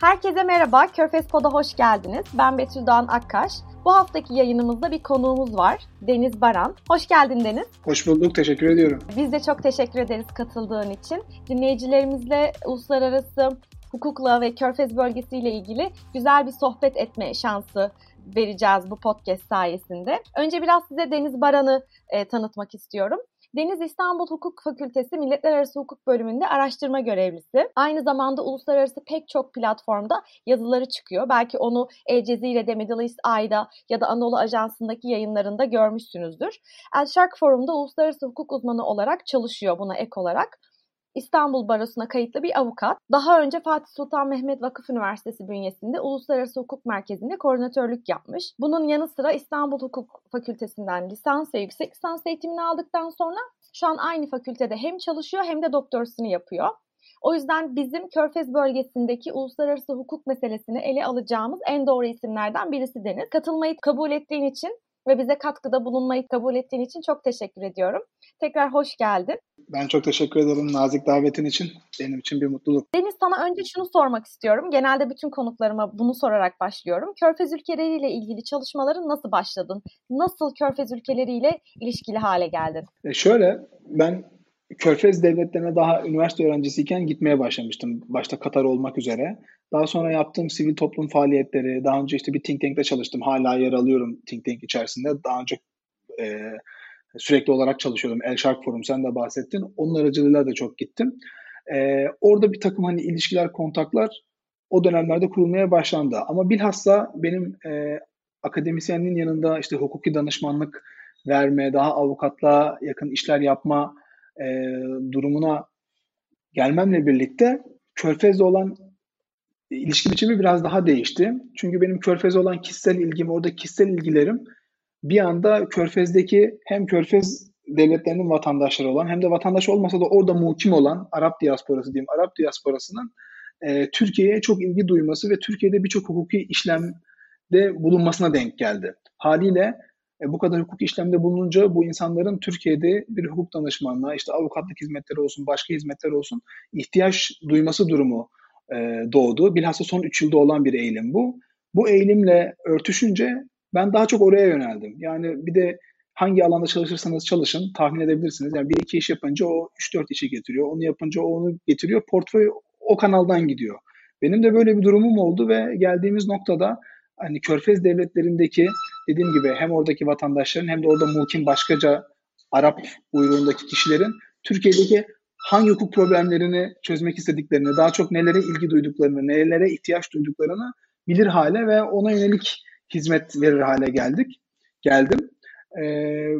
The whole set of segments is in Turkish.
Herkese merhaba, Körfez Pod'a hoş geldiniz. Ben Betül Doğan Akkaş. Bu haftaki yayınımızda bir konuğumuz var, Deniz Baran. Hoş geldin Deniz. Hoş bulduk, teşekkür ediyorum. Biz de çok teşekkür ederiz katıldığın için. Dinleyicilerimizle uluslararası hukukla ve Körfez bölgesiyle ilgili güzel bir sohbet etme şansı vereceğiz bu podcast sayesinde. Önce biraz size Deniz Baran'ı e, tanıtmak istiyorum. Deniz İstanbul Hukuk Fakültesi Milletler Arası Hukuk Bölümünde araştırma görevlisi. Aynı zamanda uluslararası pek çok platformda yazıları çıkıyor. Belki onu El Cezire'de, Middle East Eye'da ya da Anadolu Ajansı'ndaki yayınlarında görmüşsünüzdür. El Shark Forum'da uluslararası hukuk uzmanı olarak çalışıyor buna ek olarak. İstanbul Barosu'na kayıtlı bir avukat. Daha önce Fatih Sultan Mehmet Vakıf Üniversitesi bünyesinde Uluslararası Hukuk Merkezi'nde koordinatörlük yapmış. Bunun yanı sıra İstanbul Hukuk Fakültesinden lisans ve yüksek lisans eğitimini aldıktan sonra şu an aynı fakültede hem çalışıyor hem de doktorasını yapıyor. O yüzden bizim Körfez bölgesindeki uluslararası hukuk meselesini ele alacağımız en doğru isimlerden birisi Deniz. Katılmayı kabul ettiğin için ve bize katkıda bulunmayı kabul ettiğin için çok teşekkür ediyorum. Tekrar hoş geldin. Ben çok teşekkür ederim nazik davetin için. Benim için bir mutluluk. Deniz sana önce şunu sormak istiyorum. Genelde bütün konuklarıma bunu sorarak başlıyorum. Körfez ülkeleriyle ilgili çalışmaların nasıl başladın? Nasıl Körfez ülkeleriyle ilişkili hale geldin? E şöyle ben Körfez devletlerine daha üniversite öğrencisiyken gitmeye başlamıştım. Başta Katar olmak üzere. Daha sonra yaptığım sivil toplum faaliyetleri, daha önce işte bir think tank'te çalıştım. Hala yer alıyorum think tank içerisinde. Daha önce e, sürekli olarak çalışıyordum. El Shark Forum sen de bahsettin. Onun aracılığıyla da çok gittim. E, orada bir takım hani ilişkiler, kontaklar o dönemlerde kurulmaya başlandı. Ama bilhassa benim e, akademisyenliğin yanında işte hukuki danışmanlık verme, daha avukatlığa yakın işler yapma e, durumuna gelmemle birlikte Körfez'le olan ilişki biçimi biraz daha değişti. Çünkü benim Körfez'e olan kişisel ilgim, orada kişisel ilgilerim bir anda Körfez'deki hem Körfez devletlerinin vatandaşları olan hem de vatandaş olmasa da orada muhkim olan Arap diasporası diyeyim, Arap diasporasının e, Türkiye'ye çok ilgi duyması ve Türkiye'de birçok hukuki işlemde bulunmasına denk geldi. Haliyle e, bu kadar hukuk işlemde bulununca bu insanların Türkiye'de bir hukuk danışmanlığa, işte avukatlık hizmetleri olsun, başka hizmetler olsun ihtiyaç duyması durumu e, doğdu. Bilhassa son 3 yılda olan bir eğilim bu. Bu eğilimle örtüşünce ben daha çok oraya yöneldim. Yani bir de hangi alanda çalışırsanız çalışın tahmin edebilirsiniz. Yani bir iki iş yapınca o 3-4 işi getiriyor. Onu yapınca o onu getiriyor. Portföy o kanaldan gidiyor. Benim de böyle bir durumum oldu ve geldiğimiz noktada hani Körfez devletlerindeki dediğim gibi hem oradaki vatandaşların hem de orada muhkim başkaca Arap uyruğundaki kişilerin Türkiye'deki hangi hukuk problemlerini çözmek istediklerini, daha çok nelere ilgi duyduklarını, nelere ihtiyaç duyduklarını bilir hale ve ona yönelik hizmet verir hale geldik. Geldim. Ee,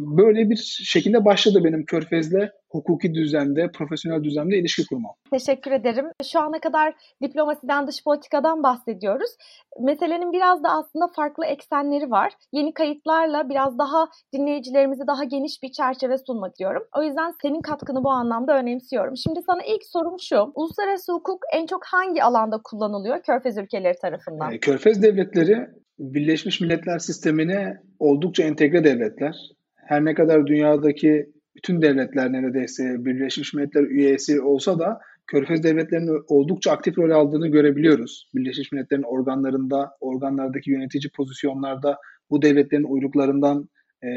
böyle bir şekilde başladı benim Körfez'le hukuki düzlemde, profesyonel düzlemde ilişki kurmam. Teşekkür ederim. Şu ana kadar diplomasiden, dış politikadan bahsediyoruz. Meselenin biraz da aslında farklı eksenleri var. Yeni kayıtlarla biraz daha dinleyicilerimize daha geniş bir çerçeve sunmak diyorum. O yüzden senin katkını bu anlamda önemsiyorum. Şimdi sana ilk sorum şu. Uluslararası hukuk en çok hangi alanda kullanılıyor Körfez ülkeleri tarafından? Ee, Körfez devletleri Birleşmiş Milletler sistemine oldukça entegre devletler. Her ne kadar dünyadaki bütün devletler neredeyse Birleşmiş Milletler üyesi olsa da Körfez devletlerinin oldukça aktif rol aldığını görebiliyoruz. Birleşmiş Milletler'in organlarında, organlardaki yönetici pozisyonlarda bu devletlerin uyruklarından e,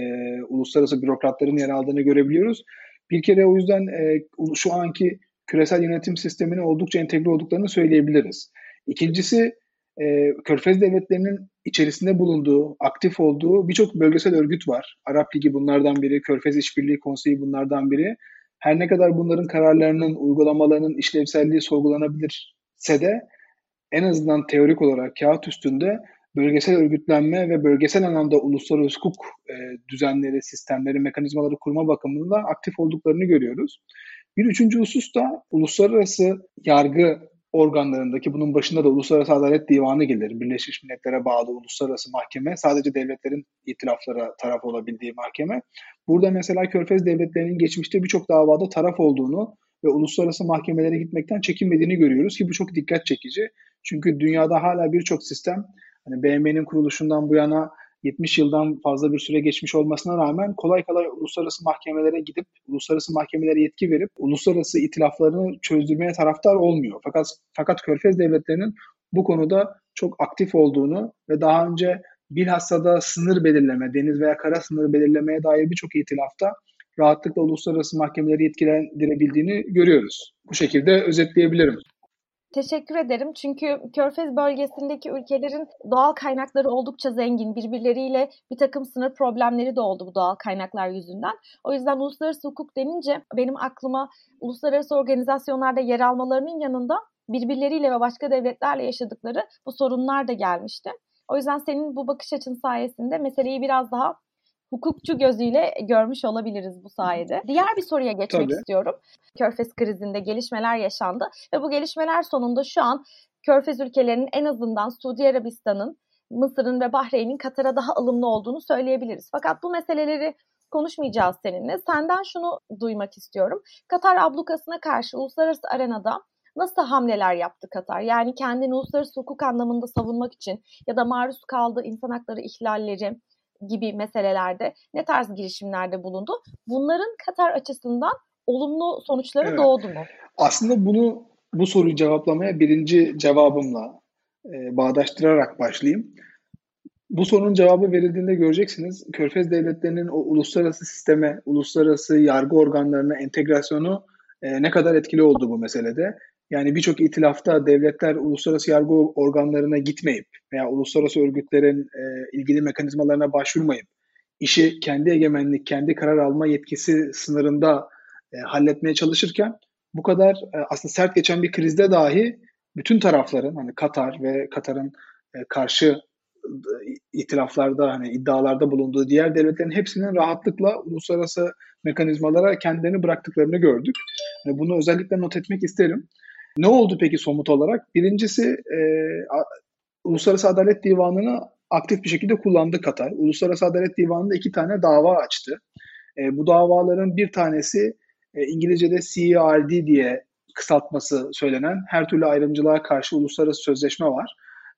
uluslararası bürokratların yer aldığını görebiliyoruz. Bir kere o yüzden e, şu anki küresel yönetim sistemine oldukça entegre olduklarını söyleyebiliriz. İkincisi e, Körfez devletlerinin içerisinde bulunduğu, aktif olduğu birçok bölgesel örgüt var. Arap Ligi bunlardan biri, Körfez İşbirliği Konseyi bunlardan biri. Her ne kadar bunların kararlarının, uygulamalarının işlevselliği sorgulanabilirse de en azından teorik olarak kağıt üstünde bölgesel örgütlenme ve bölgesel anlamda uluslararası hukuk e, düzenleri, sistemleri, mekanizmaları kurma bakımından aktif olduklarını görüyoruz. Bir üçüncü husus da uluslararası yargı organlarındaki bunun başında da Uluslararası Adalet Divanı gelir. Birleşmiş Milletler'e bağlı uluslararası mahkeme. Sadece devletlerin itiraflara taraf olabildiği mahkeme. Burada mesela Körfez devletlerinin geçmişte birçok davada taraf olduğunu ve uluslararası mahkemelere gitmekten çekinmediğini görüyoruz ki bu çok dikkat çekici. Çünkü dünyada hala birçok sistem hani BM'nin kuruluşundan bu yana 70 yıldan fazla bir süre geçmiş olmasına rağmen kolay kolay uluslararası mahkemelere gidip uluslararası mahkemelere yetki verip uluslararası itilaflarını çözdürmeye taraftar olmuyor. Fakat fakat Körfez devletlerinin bu konuda çok aktif olduğunu ve daha önce bilhassa da sınır belirleme, deniz veya kara sınırı belirlemeye dair birçok itilafta rahatlıkla uluslararası mahkemeleri yetkilendirebildiğini görüyoruz. Bu şekilde özetleyebilirim. Teşekkür ederim. Çünkü Körfez bölgesindeki ülkelerin doğal kaynakları oldukça zengin. Birbirleriyle bir takım sınır problemleri de oldu bu doğal kaynaklar yüzünden. O yüzden uluslararası hukuk denince benim aklıma uluslararası organizasyonlarda yer almalarının yanında birbirleriyle ve başka devletlerle yaşadıkları bu sorunlar da gelmişti. O yüzden senin bu bakış açın sayesinde meseleyi biraz daha hukukçu gözüyle görmüş olabiliriz bu sayede. Diğer bir soruya geçmek Tabii. istiyorum. Körfez krizinde gelişmeler yaşandı ve bu gelişmeler sonunda şu an Körfez ülkelerinin en azından Suudi Arabistan'ın, Mısır'ın ve Bahreyn'in Katar'a daha ılımlı olduğunu söyleyebiliriz. Fakat bu meseleleri konuşmayacağız seninle. Senden şunu duymak istiyorum. Katar ablukasına karşı uluslararası arenada nasıl hamleler yaptı Katar? Yani kendini uluslararası hukuk anlamında savunmak için ya da maruz kaldığı insan hakları ihlalleri gibi meselelerde ne tarz girişimlerde bulundu? Bunların Katar açısından olumlu sonuçları evet. doğdu mu? Aslında bunu bu soruyu cevaplamaya birinci cevabımla e, bağdaştırarak başlayayım. Bu sorunun cevabı verildiğinde göreceksiniz. Körfez devletlerinin o uluslararası sisteme, uluslararası yargı organlarına entegrasyonu e, ne kadar etkili oldu bu meselede. Yani birçok itilafta devletler uluslararası yargı organlarına gitmeyip veya uluslararası örgütlerin e, ilgili mekanizmalarına başvurmayıp işi kendi egemenlik, kendi karar alma yetkisi sınırında e, halletmeye çalışırken bu kadar e, aslında sert geçen bir krizde dahi bütün tarafların hani Katar ve Katar'ın e, karşı e, itilaflarda hani iddialarda bulunduğu diğer devletlerin hepsinin rahatlıkla uluslararası mekanizmalara kendilerini bıraktıklarını gördük. Yani bunu özellikle not etmek isterim. Ne oldu peki somut olarak? Birincisi e, Uluslararası Adalet Divanı'nı aktif bir şekilde kullandı Katar. Uluslararası Adalet Divanı'nda iki tane dava açtı. E, bu davaların bir tanesi e, İngilizce'de CERD diye kısaltması söylenen her türlü ayrımcılığa karşı uluslararası sözleşme var.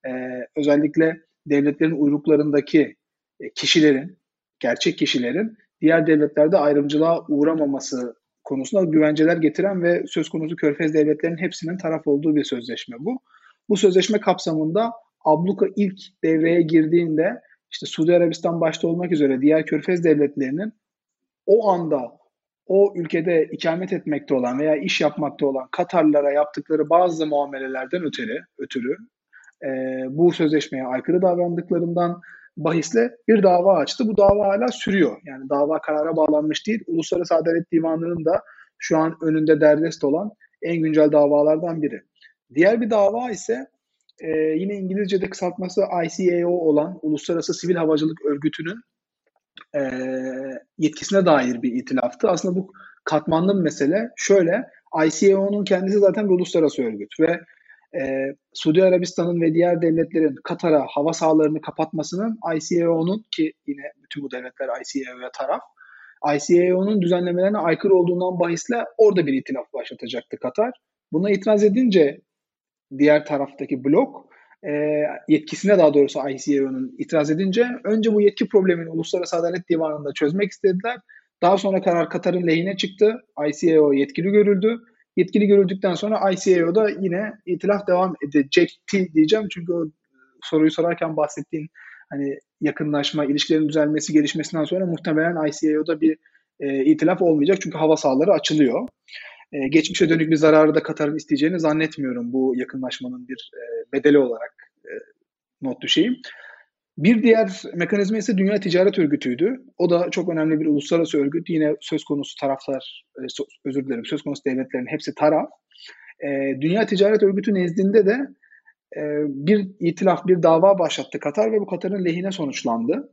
E, özellikle devletlerin uyruklarındaki e, kişilerin, gerçek kişilerin diğer devletlerde ayrımcılığa uğramaması konusunda güvenceler getiren ve söz konusu körfez devletlerinin hepsinin taraf olduğu bir sözleşme bu. Bu sözleşme kapsamında abluka ilk devreye girdiğinde işte Suudi Arabistan başta olmak üzere diğer körfez devletlerinin o anda o ülkede ikamet etmekte olan veya iş yapmakta olan Katarlara yaptıkları bazı muamelelerden ötürü, ötürü e, bu sözleşmeye aykırı davrandıklarından bahisle bir dava açtı. Bu dava hala sürüyor. Yani dava karara bağlanmış değil. Uluslararası Adalet Divanı'nın da şu an önünde derdest olan en güncel davalardan biri. Diğer bir dava ise e, yine İngilizce'de kısaltması ICAO olan Uluslararası Sivil Havacılık Örgütü'nün e, yetkisine dair bir itilaftı. Aslında bu katmanlı bir mesele. Şöyle, ICAO'nun kendisi zaten bir uluslararası örgüt ve e, Suudi Arabistan'ın ve diğer devletlerin Katar'a hava sahalarını kapatmasının ICAO'nun ki yine bütün bu devletler ICAO'ya taraf ICAO'nun düzenlemelerine aykırı olduğundan bahisle orada bir itilaf başlatacaktı Katar. Buna itiraz edince diğer taraftaki blok e, yetkisine daha doğrusu ICAO'nun itiraz edince önce bu yetki problemini Uluslararası Adalet Divanı'nda çözmek istediler. Daha sonra karar Katar'ın lehine çıktı. ICAO yetkili görüldü yetkili görüldükten sonra ICAO'da yine itilaf devam edecekti diyeceğim. Çünkü o soruyu sorarken bahsettiğin hani yakınlaşma, ilişkilerin düzelmesi, gelişmesinden sonra muhtemelen ICAO'da bir e, itilaf olmayacak. Çünkü hava sahaları açılıyor. E, geçmişe dönük bir zararı da Katar'ın isteyeceğini zannetmiyorum bu yakınlaşmanın bir e, bedeli olarak e, not düşeyim. Bir diğer mekanizma ise Dünya Ticaret Örgütü'ydü. O da çok önemli bir uluslararası örgüt. Yine söz konusu taraflar, e, özür dilerim, söz konusu devletlerin hepsi taraf. E, Dünya Ticaret Örgütü nezdinde de e, bir itilaf, bir dava başlattı Katar ve bu Katar'ın lehine sonuçlandı.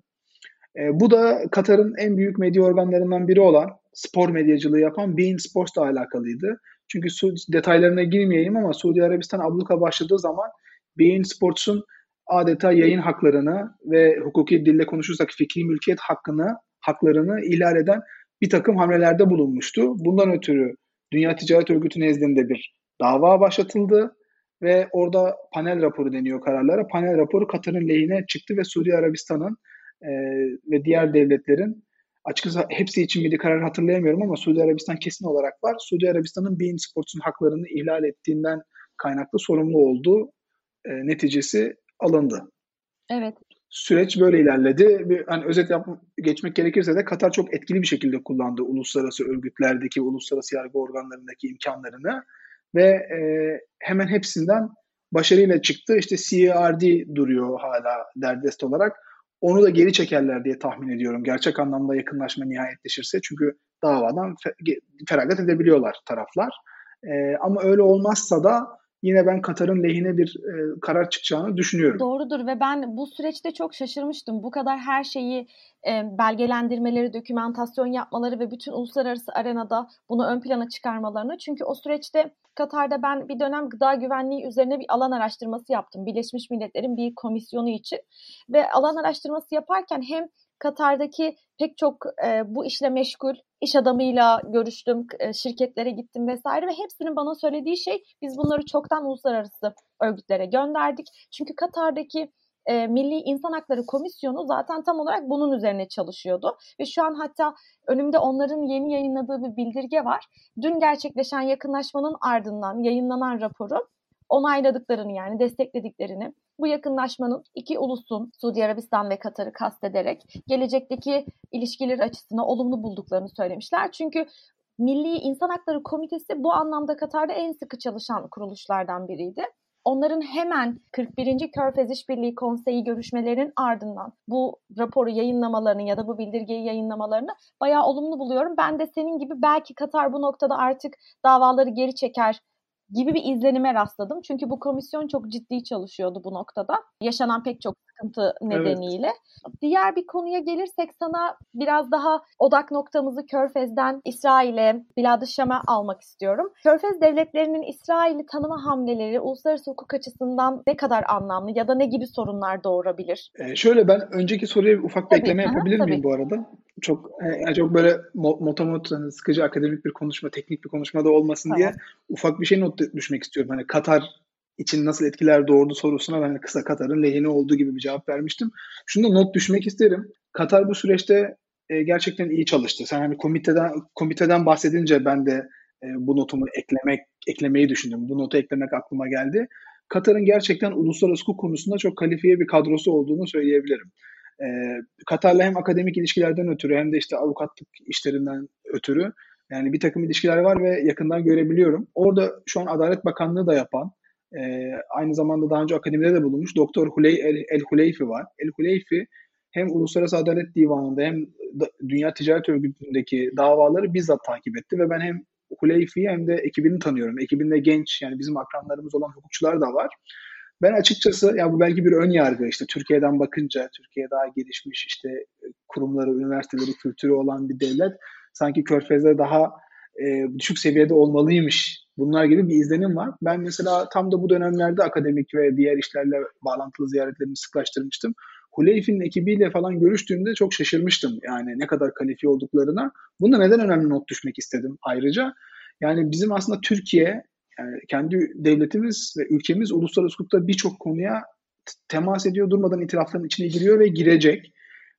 Bu da Katar'ın en büyük medya organlarından biri olan spor medyacılığı yapan Bein Sports'la alakalıydı. Çünkü detaylarına girmeyeyim ama Suudi Arabistan abluka başladığı zaman Bein Sports'un adeta yayın haklarını ve hukuki dille konuşursak fikri mülkiyet hakkını haklarını ihlal eden bir takım hamlelerde bulunmuştu. Bundan ötürü Dünya Ticaret Örgütü nezdinde bir dava başlatıldı ve orada panel raporu deniyor kararlara. Panel raporu Katar'ın lehine çıktı ve Suudi Arabistan'ın e, ve diğer devletlerin açıkçası hepsi için bir karar hatırlayamıyorum ama Suudi Arabistan kesin olarak var. Suudi Arabistan'ın Bein Sports'un haklarını ihlal ettiğinden kaynaklı sorumlu olduğu e, neticesi alındı. Evet. Süreç böyle ilerledi. Bir, hani özet yap, geçmek gerekirse de Katar çok etkili bir şekilde kullandı uluslararası örgütlerdeki, uluslararası yargı organlarındaki imkanlarını ve e, hemen hepsinden başarıyla çıktı. İşte CRD duruyor hala derdest olarak. Onu da geri çekerler diye tahmin ediyorum. Gerçek anlamda yakınlaşma nihayetleşirse. Çünkü davadan feragat edebiliyorlar taraflar. E, ama öyle olmazsa da yine ben Katar'ın lehine bir e, karar çıkacağını düşünüyorum. Doğrudur ve ben bu süreçte çok şaşırmıştım. Bu kadar her şeyi e, belgelendirmeleri, dokümantasyon yapmaları ve bütün uluslararası arenada bunu ön plana çıkarmalarını. Çünkü o süreçte Katar'da ben bir dönem gıda güvenliği üzerine bir alan araştırması yaptım. Birleşmiş Milletler'in bir komisyonu için. Ve alan araştırması yaparken hem Katar'daki pek çok e, bu işle meşgul iş adamıyla görüştüm, e, şirketlere gittim vesaire ve hepsinin bana söylediği şey biz bunları çoktan uluslararası örgütlere gönderdik. Çünkü Katar'daki e, Milli İnsan Hakları Komisyonu zaten tam olarak bunun üzerine çalışıyordu. Ve şu an hatta önümde onların yeni yayınladığı bir bildirge var. Dün gerçekleşen yakınlaşmanın ardından yayınlanan raporu onayladıklarını yani desteklediklerini bu yakınlaşmanın iki ulusun Suudi Arabistan ve Katar'ı kastederek gelecekteki ilişkiler açısından olumlu bulduklarını söylemişler. Çünkü Milli İnsan Hakları Komitesi bu anlamda Katar'da en sıkı çalışan kuruluşlardan biriydi. Onların hemen 41. Körfez İşbirliği Konseyi görüşmelerinin ardından bu raporu yayınlamalarını ya da bu bildirgeyi yayınlamalarını bayağı olumlu buluyorum. Ben de senin gibi belki Katar bu noktada artık davaları geri çeker gibi bir izlenime rastladım. Çünkü bu komisyon çok ciddi çalışıyordu bu noktada. Yaşanan pek çok sıkıntı nedeniyle. Evet. Diğer bir konuya gelirsek sana biraz daha odak noktamızı Körfez'den İsrail'e, Bilad-ı Şam'a almak istiyorum. Körfez devletlerinin İsrail'i tanıma hamleleri uluslararası hukuk açısından ne kadar anlamlı ya da ne gibi sorunlar doğurabilir? Ee, şöyle ben önceki soruya ufak bir ekleme yapabilir miyim bu arada? Çok yani çok böyle motomot hani sıkıcı akademik bir konuşma, teknik bir konuşma da olmasın tamam. diye ufak bir şey not düşmek istiyorum. Hani Katar için nasıl etkiler doğurdu sorusuna ben kısa Katar'ın lehine olduğu gibi bir cevap vermiştim. Şunu da not düşmek isterim. Katar bu süreçte e, gerçekten iyi çalıştı. Sen hani komiteden komiteden bahsedince ben de e, bu notumu eklemek eklemeyi düşündüm. Bu notu eklemek aklıma geldi. Katar'ın gerçekten uluslararası hukuk konusunda çok kalifiye bir kadrosu olduğunu söyleyebilirim. E, Katar'la hem akademik ilişkilerden ötürü hem de işte avukatlık işlerinden ötürü yani bir takım ilişkiler var ve yakından görebiliyorum. Orada şu an Adalet Bakanlığı da yapan, e, aynı zamanda daha önce akademide de bulunmuş Doktor Huley El, Huleyfi var. El Huleyfi hem Uluslararası Adalet Divanı'nda hem Dünya Ticaret Örgütü'ndeki davaları bizzat takip etti ve ben hem Huleyfi'yi hem de ekibini tanıyorum. Ekibinde genç yani bizim akranlarımız olan hukukçular da var. Ben açıkçası ya bu belki bir ön yargı işte Türkiye'den bakınca Türkiye daha gelişmiş işte kurumları, üniversiteleri, kültürü olan bir devlet sanki Körfez'de daha e, düşük seviyede olmalıymış bunlar gibi bir izlenim var. Ben mesela tam da bu dönemlerde akademik ve diğer işlerle bağlantılı ziyaretlerimi sıklaştırmıştım. Huleyfi'nin ekibiyle falan görüştüğümde çok şaşırmıştım. Yani ne kadar kalifiye olduklarına. Bunda neden önemli not düşmek istedim ayrıca. Yani bizim aslında Türkiye, yani kendi devletimiz ve ülkemiz uluslararası hukukta birçok konuya temas ediyor, durmadan itirafların içine giriyor ve girecek.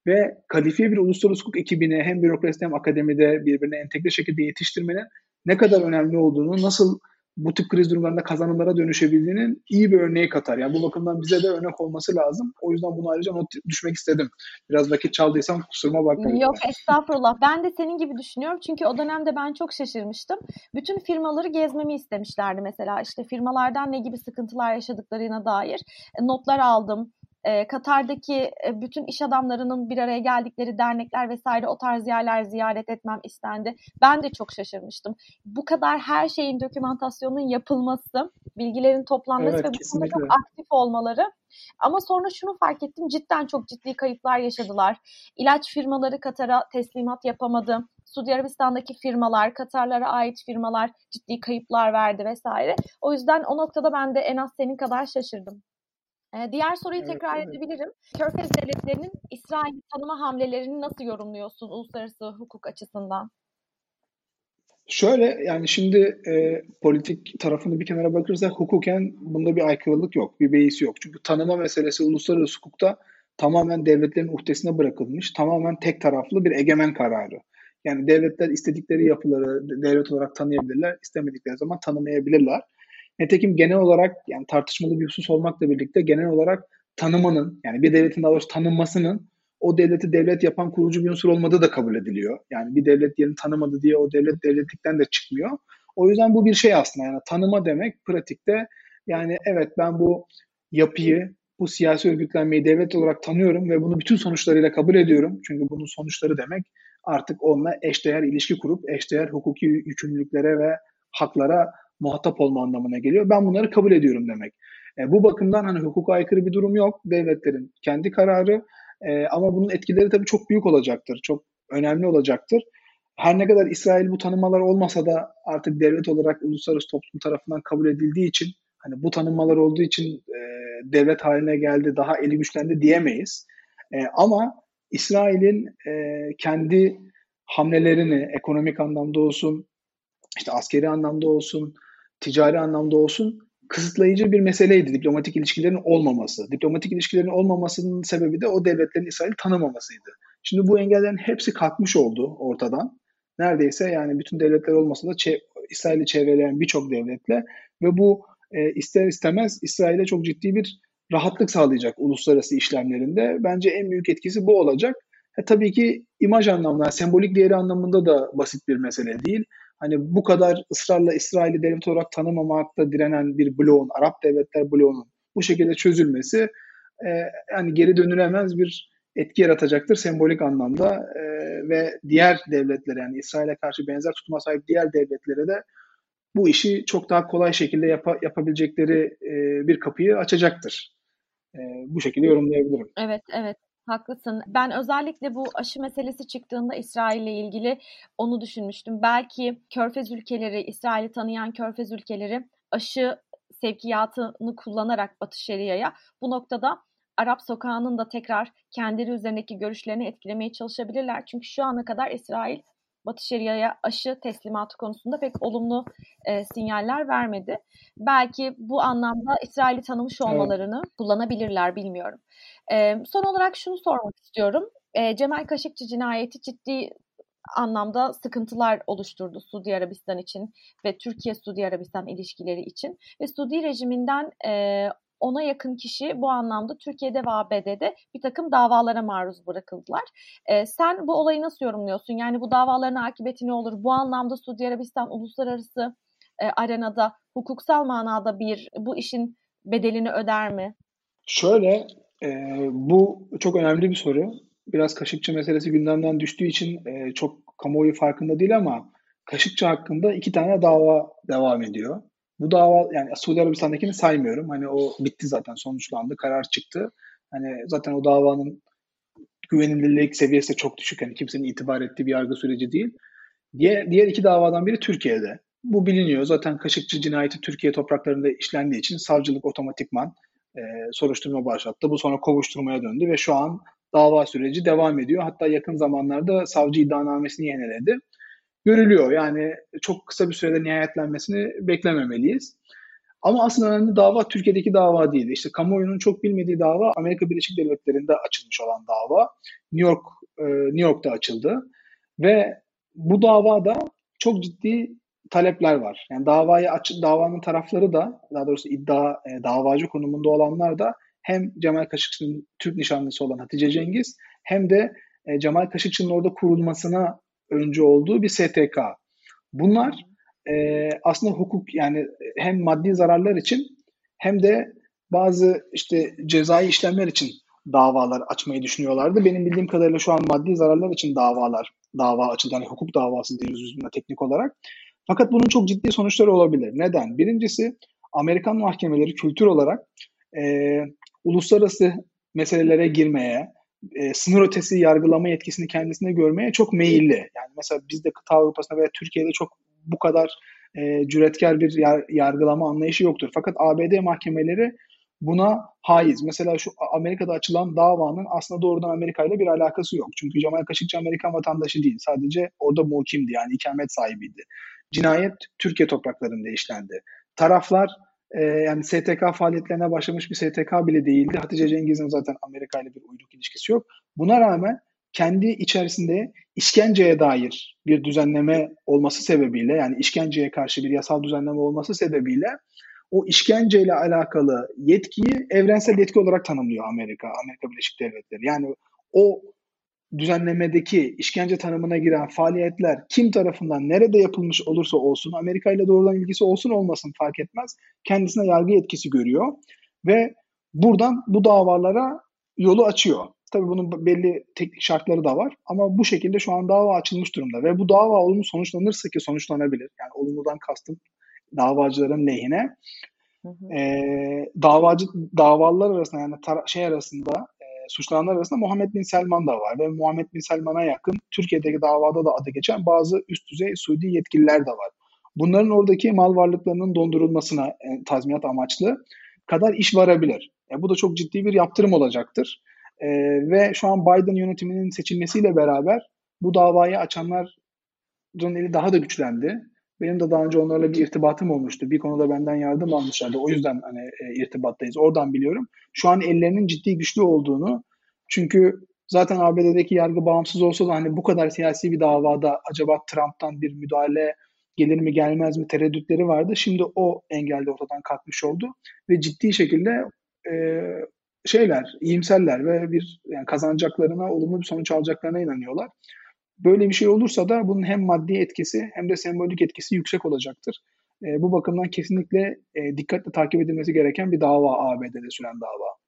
Ve kalifiye bir uluslararası hukuk ekibini hem bürokraside hem akademide birbirine entegre şekilde yetiştirmenin ne kadar önemli olduğunu, nasıl bu tip kriz durumlarında kazanımlara dönüşebildiğinin iyi bir örneği katar. Yani bu bakımdan bize de örnek olması lazım. O yüzden bunu ayrıca not düşmek istedim. Biraz vakit çaldıysam kusuruma bakmayın. Yok estağfurullah. Ben de senin gibi düşünüyorum. Çünkü o dönemde ben çok şaşırmıştım. Bütün firmaları gezmemi istemişlerdi mesela. İşte firmalardan ne gibi sıkıntılar yaşadıklarına dair e, notlar aldım e, Katar'daki e, bütün iş adamlarının bir araya geldikleri dernekler vesaire o tarz yerler ziyaret etmem istendi. Ben de çok şaşırmıştım. Bu kadar her şeyin dokümantasyonunun yapılması, bilgilerin toplanması evet, ve bu konuda çok aktif olmaları. Ama sonra şunu fark ettim cidden çok ciddi kayıplar yaşadılar. İlaç firmaları Katar'a teslimat yapamadı. Suudi Arabistan'daki firmalar, Katarlara ait firmalar ciddi kayıplar verdi vesaire. O yüzden o noktada ben de en az senin kadar şaşırdım. Diğer soruyu evet, tekrar evet. edebilirim. Körfez devletlerinin İsrail'i tanıma hamlelerini nasıl yorumluyorsun uluslararası hukuk açısından? Şöyle yani şimdi e, politik tarafını bir kenara bırakırsak hukuken bunda bir aykırılık yok, bir beis yok. Çünkü tanıma meselesi uluslararası hukukta tamamen devletlerin uhdesine bırakılmış, tamamen tek taraflı bir egemen kararı. Yani devletler istedikleri yapıları devlet olarak tanıyabilirler, istemedikleri zaman tanımayabilirler. Nitekim genel olarak yani tartışmalı bir husus olmakla birlikte genel olarak tanımanın yani bir devletin daha doğrusu tanınmasının o devleti devlet yapan kurucu bir unsur olmadığı da kabul ediliyor. Yani bir devlet yerini tanımadı diye o devlet devletlikten de çıkmıyor. O yüzden bu bir şey aslında yani tanıma demek pratikte yani evet ben bu yapıyı, bu siyasi örgütlenmeyi devlet olarak tanıyorum ve bunu bütün sonuçlarıyla kabul ediyorum. Çünkü bunun sonuçları demek artık onunla eşdeğer ilişki kurup eşdeğer hukuki yükümlülüklere ve haklara muhatap olma anlamına geliyor. Ben bunları kabul ediyorum demek. E, bu bakımdan hani hukuka aykırı bir durum yok. Devletlerin kendi kararı e, ama bunun etkileri tabii çok büyük olacaktır. Çok önemli olacaktır. Her ne kadar İsrail bu tanımalar olmasa da artık devlet olarak uluslararası toplum tarafından kabul edildiği için hani bu tanınmalar olduğu için e, devlet haline geldi, daha eli güçlendi diyemeyiz. E, ama İsrail'in e, kendi hamlelerini ekonomik anlamda olsun, işte askeri anlamda olsun, ticari anlamda olsun kısıtlayıcı bir meseleydi diplomatik ilişkilerin olmaması. Diplomatik ilişkilerin olmamasının sebebi de o devletlerin İsrail'i tanımamasıydı. Şimdi bu engellerin hepsi kalkmış oldu ortadan. Neredeyse yani bütün devletler olmasa da çe- İsrail'i çevreleyen birçok devletle ve bu e, ister istemez İsrail'e çok ciddi bir rahatlık sağlayacak uluslararası işlemlerinde. Bence en büyük etkisi bu olacak. E, tabii ki imaj anlamında, sembolik değeri anlamında da basit bir mesele değil. Hani bu kadar ısrarla İsrail'i devlet olarak tanımamakta direnen bir bloğun, Arap devletler bloğunun bu şekilde çözülmesi e, yani geri dönülemez bir etki yaratacaktır sembolik anlamda e, ve diğer devletlere yani İsrail'e karşı benzer tutuma sahip diğer devletlere de bu işi çok daha kolay şekilde yap- yapabilecekleri e, bir kapıyı açacaktır. E, bu şekilde yorumlayabilirim. Evet, evet. Haklısın. Ben özellikle bu aşı meselesi çıktığında İsrail ile ilgili onu düşünmüştüm. Belki Körfez ülkeleri, İsrail'i tanıyan Körfez ülkeleri aşı sevkiyatını kullanarak Batı Şeria'ya bu noktada Arap sokağının da tekrar kendileri üzerindeki görüşlerini etkilemeye çalışabilirler. Çünkü şu ana kadar İsrail Batı Şeria'ya aşı teslimatı konusunda pek olumlu e, sinyaller vermedi. Belki bu anlamda İsrail'i tanımış olmalarını evet. kullanabilirler bilmiyorum. E, son olarak şunu sormak istiyorum. E, Cemal Kaşıkçı cinayeti ciddi anlamda sıkıntılar oluşturdu Suudi Arabistan için ve Türkiye-Suudi Arabistan ilişkileri için ve Suudi rejiminden e, ona yakın kişi bu anlamda Türkiye'de ve ABD'de bir takım davalara maruz bırakıldılar. E, sen bu olayı nasıl yorumluyorsun? Yani bu davaların akıbeti ne olur? Bu anlamda Suudi Arabistan uluslararası e, arenada hukuksal manada bir bu işin bedelini öder mi? Şöyle, e, bu çok önemli bir soru. Biraz Kaşıkçı meselesi gündemden düştüğü için e, çok kamuoyu farkında değil ama Kaşıkçı hakkında iki tane dava devam ediyor. Bu dava yani Suudi Arabistan'dakini saymıyorum. Hani o bitti zaten sonuçlandı. Karar çıktı. Hani zaten o davanın güvenilirlik seviyesi de çok düşük. Yani kimsenin itibar ettiği bir yargı süreci değil. Diğer, diğer iki davadan biri Türkiye'de. Bu biliniyor. Zaten Kaşıkçı cinayeti Türkiye topraklarında işlendiği için savcılık otomatikman e, soruşturma başlattı. Bu sonra kovuşturmaya döndü ve şu an dava süreci devam ediyor. Hatta yakın zamanlarda savcı iddianamesini yeniledi görülüyor. Yani çok kısa bir sürede nihayetlenmesini beklememeliyiz. Ama aslında önemli dava Türkiye'deki dava değil. İşte kamuoyunun çok bilmediği dava Amerika Birleşik Devletleri'nde açılmış olan dava. New York e, New York'ta açıldı ve bu davada çok ciddi talepler var. Yani davayı aç, davanın tarafları da daha doğrusu iddia e, davacı konumunda olanlar da hem Cemal Kaşıkçı'nın Türk nişanlısı olan Hatice Cengiz hem de e, Cemal Kaşıkçı'nın orada kurulmasına önce olduğu bir STK. Bunlar e, aslında hukuk yani hem maddi zararlar için hem de bazı işte cezai işlemler için davalar açmayı düşünüyorlardı. Benim bildiğim kadarıyla şu an maddi zararlar için davalar dava açıldı. Yani hukuk davası diyoruz yüzünde teknik olarak. Fakat bunun çok ciddi sonuçları olabilir. Neden? Birincisi Amerikan mahkemeleri kültür olarak e, uluslararası meselelere girmeye, e, sınır ötesi yargılama yetkisini kendisine görmeye çok meyilli. Yani mesela bizde kıta Avrupa'sında veya Türkiye'de çok bu kadar e, cüretkar bir yar, yargılama anlayışı yoktur. Fakat ABD mahkemeleri buna haiz. Mesela şu Amerika'da açılan davanın aslında doğrudan Amerika ile bir alakası yok. Çünkü Cemal Kaşıkçı Amerikan vatandaşı değil. Sadece orada muhkimdi yani ikamet sahibiydi. Cinayet Türkiye topraklarında işlendi. Taraflar e, yani STK faaliyetlerine başlamış bir STK bile değildi. Hatice Cengiz'in zaten Amerika ile bir uyduk ilişkisi yok. Buna rağmen kendi içerisinde işkenceye dair bir düzenleme olması sebebiyle yani işkenceye karşı bir yasal düzenleme olması sebebiyle o işkenceyle alakalı yetkiyi evrensel yetki olarak tanımlıyor Amerika, Amerika Birleşik Devletleri. Yani o düzenlemedeki işkence tanımına giren faaliyetler kim tarafından nerede yapılmış olursa olsun Amerika ile doğrudan ilgisi olsun olmasın fark etmez. Kendisine yargı yetkisi görüyor ve buradan bu davalara yolu açıyor. Tabii bunun belli teknik şartları da var ama bu şekilde şu an dava açılmış durumda ve bu dava olumlu sonuçlanırsa ki sonuçlanabilir. Yani olumludan kastım davacıların lehine. Hı hı. E, davacı davalar arasında yani tar- şey arasında suçlananlar arasında Muhammed Bin Selman da var ve Muhammed Bin Selman'a yakın Türkiye'deki davada da adı geçen bazı üst düzey Suudi yetkililer de var. Bunların oradaki mal varlıklarının dondurulmasına e, tazminat amaçlı kadar iş varabilir. E, bu da çok ciddi bir yaptırım olacaktır. E, ve şu an Biden yönetiminin seçilmesiyle beraber bu davayı açanların eli daha da güçlendi. Benim de daha önce onlarla bir irtibatım olmuştu. Bir konuda benden yardım almışlardı. O yüzden hani e, irtibattayız. Oradan biliyorum. Şu an ellerinin ciddi güçlü olduğunu çünkü zaten ABD'deki yargı bağımsız olsa da hani bu kadar siyasi bir davada acaba Trump'tan bir müdahale gelir mi gelmez mi tereddütleri vardı. Şimdi o engel de ortadan kalkmış oldu ve ciddi şekilde e, şeyler, iyimserler ve bir yani kazanacaklarına, olumlu bir sonuç alacaklarına inanıyorlar. Böyle bir şey olursa da bunun hem maddi etkisi hem de sembolik etkisi yüksek olacaktır. E, bu bakımdan kesinlikle e, dikkatle takip edilmesi gereken bir dava ABD'de süren dava.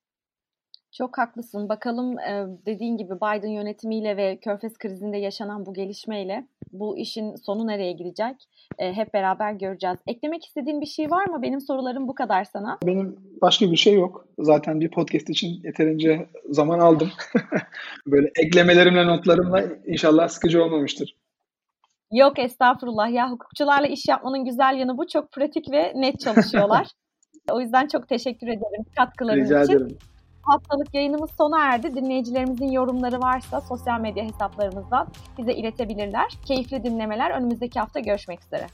Çok haklısın. Bakalım e, dediğin gibi Biden yönetimiyle ve Körfez krizinde yaşanan bu gelişmeyle bu işin sonu nereye gidecek e, hep beraber göreceğiz. Eklemek istediğin bir şey var mı? Benim sorularım bu kadar sana. Benim başka bir şey yok. Zaten bir podcast için yeterince zaman aldım. Böyle eklemelerimle notlarımla inşallah sıkıcı olmamıştır. Yok estağfurullah ya hukukçularla iş yapmanın güzel yanı bu. Çok pratik ve net çalışıyorlar. o yüzden çok teşekkür ederim katkıların Rica için. ederim. Haftalık yayınımız sona erdi. Dinleyicilerimizin yorumları varsa sosyal medya hesaplarımızdan bize iletebilirler. Keyifli dinlemeler. Önümüzdeki hafta görüşmek üzere.